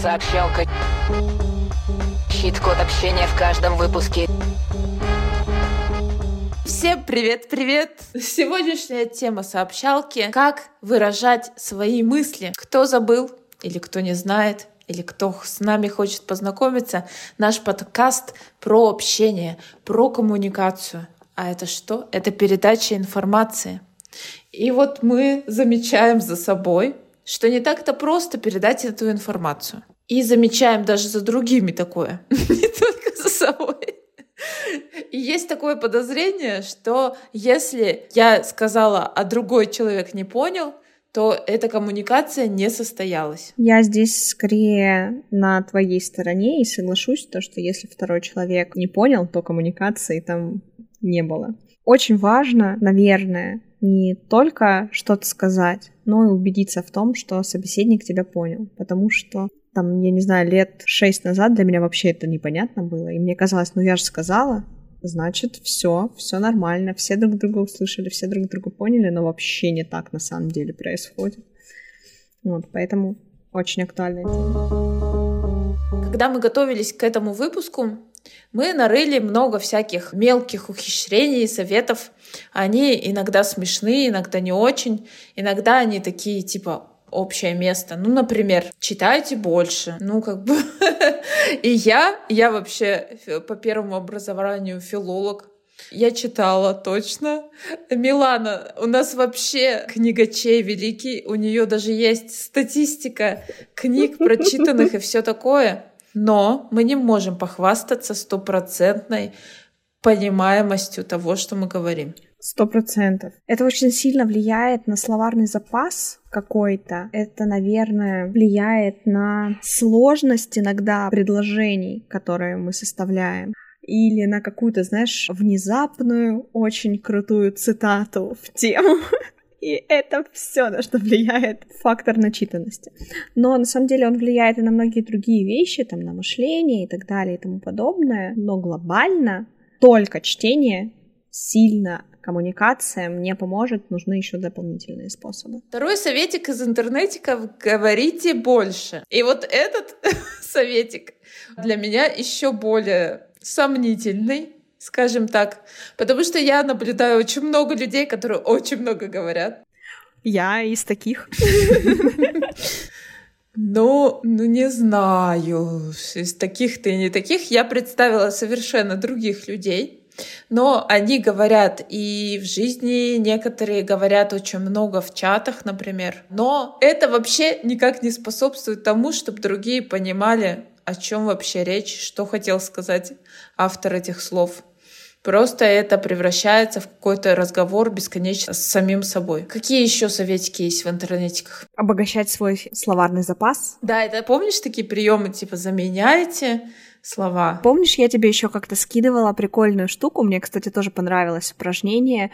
Сообщалка. Щит-код общения в каждом выпуске. Всем привет-привет! Сегодняшняя тема сообщалки — как выражать свои мысли. Кто забыл или кто не знает, или кто с нами хочет познакомиться, наш подкаст про общение, про коммуникацию. А это что? Это передача информации. И вот мы замечаем за собой, что не так-то просто передать эту информацию. И замечаем даже за другими такое, не только за собой. И есть такое подозрение, что если я сказала, а другой человек не понял, то эта коммуникация не состоялась. Я здесь скорее на твоей стороне и соглашусь, то, что если второй человек не понял, то коммуникации там не было. Очень важно, наверное, не только что-то сказать, но и убедиться в том, что собеседник тебя понял. Потому что там, я не знаю, лет шесть назад для меня вообще это непонятно было. И мне казалось, ну я же сказала, значит, все, все нормально, все друг друга услышали, все друг друга поняли, но вообще не так на самом деле происходит. Вот, поэтому очень актуальная. Когда мы готовились к этому выпуску, мы нарыли много всяких мелких ухищрений и советов. Они иногда смешные, иногда не очень. Иногда они такие типа общее место. Ну, например, читайте больше. Ну, как бы... И я, я вообще по первому образованию филолог, я читала точно. Милана, у нас вообще книгачей великий, у нее даже есть статистика книг прочитанных и все такое. Но мы не можем похвастаться стопроцентной понимаемостью того, что мы говорим. Сто процентов. Это очень сильно влияет на словарный запас какой-то. Это, наверное, влияет на сложность иногда предложений, которые мы составляем или на какую-то, знаешь, внезапную, очень крутую цитату в тему. И это все, на что влияет фактор начитанности. Но на самом деле он влияет и на многие другие вещи, там, на мышление и так далее и тому подобное. Но глобально только чтение сильно коммуникациям не поможет, нужны еще дополнительные способы. Второй советик из интернетиков — говорите больше. И вот этот советик для меня еще более сомнительный, скажем так, потому что я наблюдаю очень много людей, которые очень много говорят. Я из таких. Ну, ну не знаю, из таких ты не таких. Я представила совершенно других людей, но они говорят и в жизни, некоторые говорят очень много в чатах, например. Но это вообще никак не способствует тому, чтобы другие понимали, о чем вообще речь, что хотел сказать автор этих слов. Просто это превращается в какой-то разговор бесконечно с самим собой. Какие еще советики есть в интернетиках? Обогащать свой словарный запас. Да, это помнишь такие приемы, типа заменяйте, слова. Помнишь, я тебе еще как-то скидывала прикольную штуку, мне, кстати, тоже понравилось упражнение,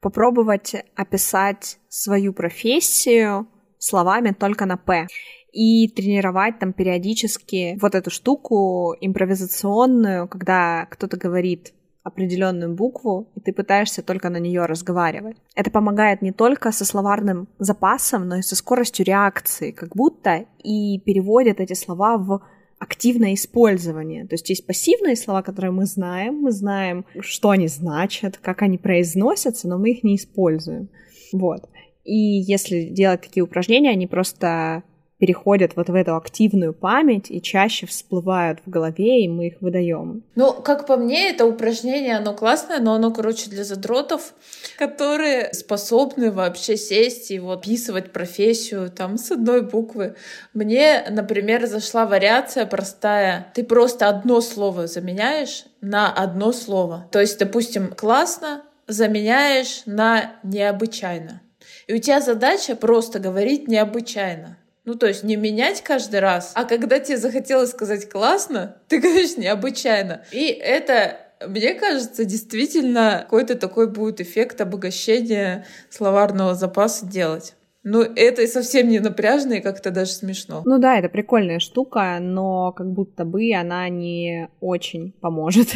попробовать описать свою профессию словами только на «п» и тренировать там периодически вот эту штуку импровизационную, когда кто-то говорит определенную букву, и ты пытаешься только на нее разговаривать. Это помогает не только со словарным запасом, но и со скоростью реакции, как будто и переводит эти слова в активное использование. То есть есть пассивные слова, которые мы знаем, мы знаем, что они значат, как они произносятся, но мы их не используем. Вот. И если делать такие упражнения, они просто переходят вот в эту активную память и чаще всплывают в голове, и мы их выдаем. Ну, как по мне, это упражнение, оно классное, но оно, короче, для задротов, которые способны вообще сесть и вот описывать профессию там с одной буквы. Мне, например, зашла вариация простая. Ты просто одно слово заменяешь на одно слово. То есть, допустим, классно заменяешь на необычайно. И у тебя задача просто говорить необычайно. Ну, то есть не менять каждый раз, а когда тебе захотелось сказать классно, ты говоришь необычайно. И это мне кажется, действительно какой-то такой будет эффект обогащения словарного запаса делать. Ну, это совсем не напряжно и как-то даже смешно. Ну да, это прикольная штука, но как будто бы она не очень поможет.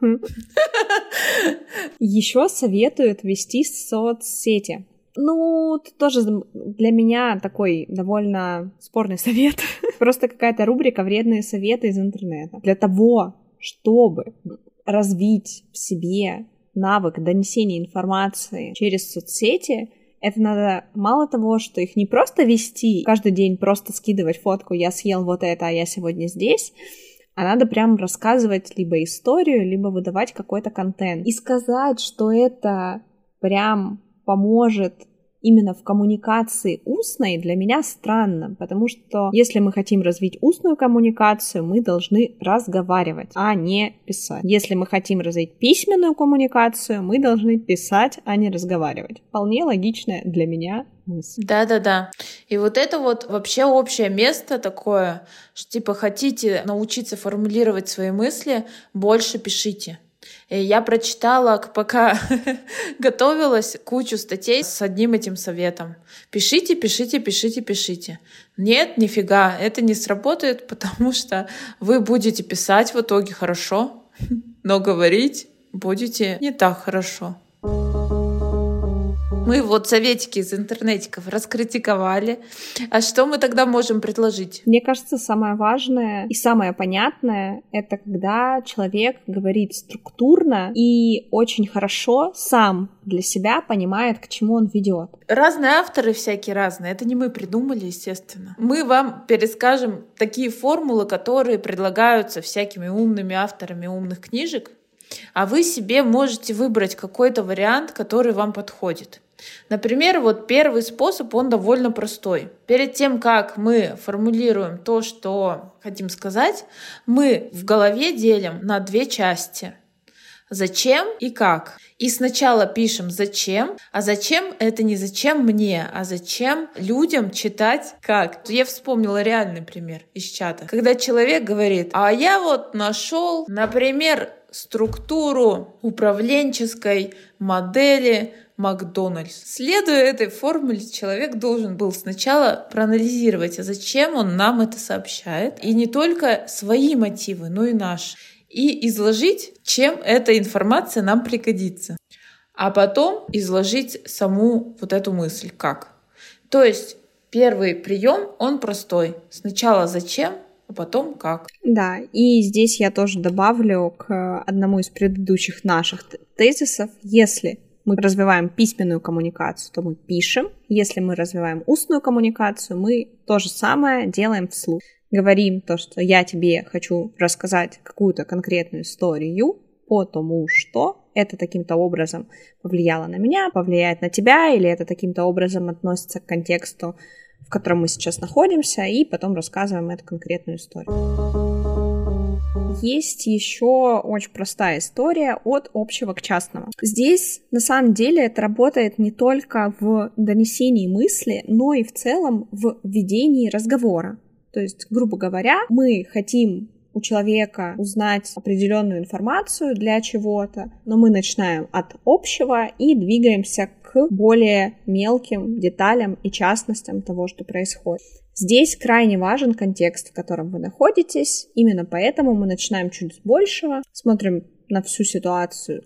Еще советуют вести соцсети Ну, это тоже для меня такой довольно спорный совет. Просто какая-то рубрика «Вредные советы из интернета». Для того, чтобы развить в себе навык донесения информации через соцсети, это надо мало того, что их не просто вести, каждый день просто скидывать фотку «я съел вот это, а я сегодня здесь», а надо прям рассказывать либо историю, либо выдавать какой-то контент. И сказать, что это прям поможет именно в коммуникации устной для меня странно, потому что если мы хотим развить устную коммуникацию, мы должны разговаривать, а не писать. Если мы хотим развить письменную коммуникацию, мы должны писать, а не разговаривать. Вполне логичная для меня мысль. Да-да-да. И вот это вот вообще общее место такое, что типа хотите научиться формулировать свои мысли, больше пишите. И я прочитала, пока готовилась, кучу статей с одним этим советом. Пишите, пишите, пишите, пишите. Нет, нифига, это не сработает, потому что вы будете писать в итоге хорошо, но говорить будете не так хорошо. Мы вот советики из интернетиков раскритиковали. А что мы тогда можем предложить? Мне кажется, самое важное и самое понятное — это когда человек говорит структурно и очень хорошо сам для себя понимает, к чему он ведет. Разные авторы всякие разные. Это не мы придумали, естественно. Мы вам перескажем такие формулы, которые предлагаются всякими умными авторами умных книжек, а вы себе можете выбрать какой-то вариант, который вам подходит. Например, вот первый способ, он довольно простой. Перед тем, как мы формулируем то, что хотим сказать, мы в голове делим на две части. Зачем и как. И сначала пишем зачем, а зачем это не зачем мне, а зачем людям читать как. Я вспомнила реальный пример из чата. Когда человек говорит, а я вот нашел, например, структуру управленческой модели Макдональдс. Следуя этой формуле, человек должен был сначала проанализировать, а зачем он нам это сообщает, и не только свои мотивы, но и наши, и изложить, чем эта информация нам пригодится, а потом изложить саму вот эту мысль, как. То есть первый прием, он простой. Сначала зачем, а потом как. Да, и здесь я тоже добавлю к одному из предыдущих наших тезисов, если мы развиваем письменную коммуникацию, то мы пишем. Если мы развиваем устную коммуникацию, мы то же самое делаем вслух. Говорим то, что я тебе хочу рассказать какую-то конкретную историю, потому что это таким-то образом повлияло на меня, повлияет на тебя, или это таким-то образом относится к контексту, в котором мы сейчас находимся, и потом рассказываем эту конкретную историю. Есть еще очень простая история от общего к частному. Здесь на самом деле это работает не только в донесении мысли, но и в целом в ведении разговора. То есть, грубо говоря, мы хотим у человека узнать определенную информацию для чего-то, но мы начинаем от общего и двигаемся к более мелким деталям и частностям того, что происходит. Здесь крайне важен контекст, в котором вы находитесь. Именно поэтому мы начинаем чуть с большего, смотрим на всю ситуацию,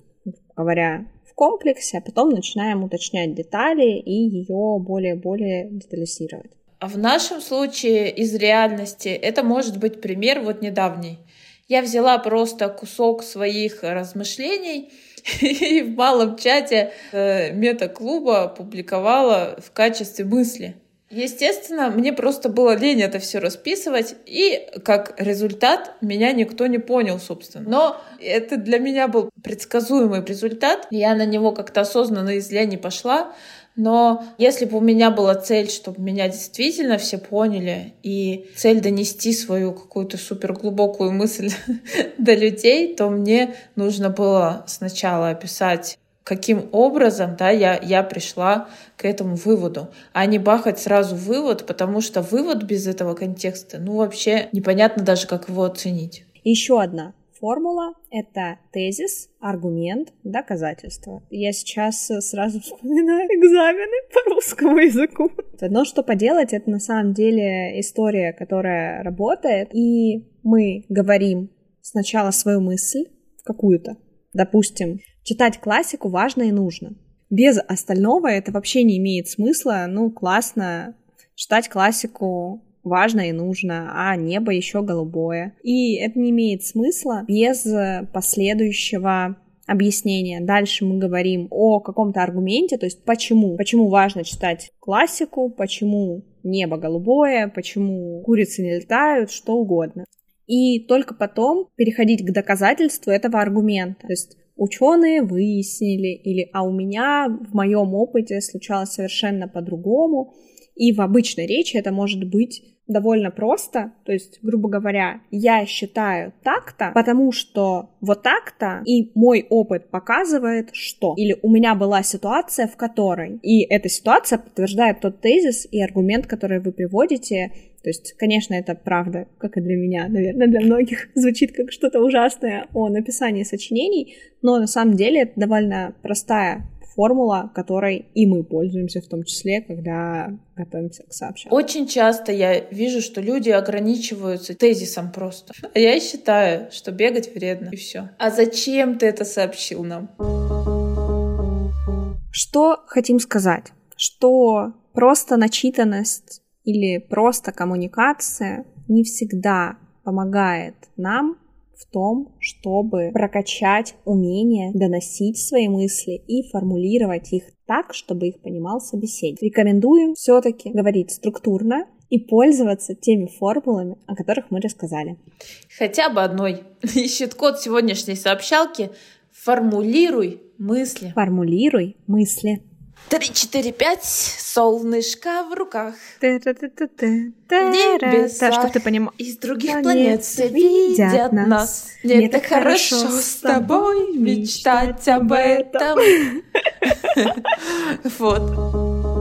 говоря в комплексе, а потом начинаем уточнять детали и ее более-более детализировать. А в нашем случае из реальности это может быть пример вот недавний. Я взяла просто кусок своих размышлений и в малом чате э, мета-клуба публиковала в качестве мысли. Естественно, мне просто было лень это все расписывать, и как результат меня никто не понял, собственно. Но это для меня был предсказуемый результат. Я на него как-то осознанно из лени пошла. Но если бы у меня была цель, чтобы меня действительно все поняли, и цель донести свою какую-то супер глубокую мысль до людей, то мне нужно было сначала описать каким образом да, я, я пришла к этому выводу, а не бахать сразу вывод, потому что вывод без этого контекста, ну вообще непонятно даже, как его оценить. Еще одна формула — это тезис, аргумент, доказательство. Я сейчас сразу вспоминаю экзамены по русскому языку. Но что поделать, это на самом деле история, которая работает, и мы говорим сначала свою мысль какую-то, допустим, Читать классику важно и нужно. без остального это вообще не имеет смысла. Ну, классно читать классику важно и нужно, а небо еще голубое. И это не имеет смысла без последующего объяснения. Дальше мы говорим о каком-то аргументе, то есть почему. Почему важно читать классику, почему небо голубое, почему курицы не летают, что угодно. И только потом переходить к доказательству этого аргумента. То есть ученые выяснили, или а у меня в моем опыте случалось совершенно по-другому. И в обычной речи это может быть довольно просто, то есть, грубо говоря, я считаю так-то, потому что вот так-то, и мой опыт показывает, что. Или у меня была ситуация, в которой, и эта ситуация подтверждает тот тезис и аргумент, который вы приводите, то есть, конечно, это правда, как и для меня, наверное, для многих звучит как что-то ужасное о написании сочинений, но на самом деле это довольно простая формула, которой и мы пользуемся в том числе, когда готовимся к сообщению. Очень часто я вижу, что люди ограничиваются тезисом просто. А я считаю, что бегать вредно, и все. А зачем ты это сообщил нам? Что хотим сказать? Что просто начитанность или просто коммуникация не всегда помогает нам в том, чтобы прокачать умение доносить свои мысли и формулировать их так, чтобы их понимал собеседник. Рекомендуем все-таки говорить структурно и пользоваться теми формулами, о которых мы рассказали. Хотя бы одной. Ищет код сегодняшней сообщалки. Формулируй мысли. Формулируй мысли. Три, четыре, пять, солнышко в руках. Небеса, чтобы ты понимал. Из других планет все видят нас. Мне так хорошо с тобой мечтать об этом. Вот.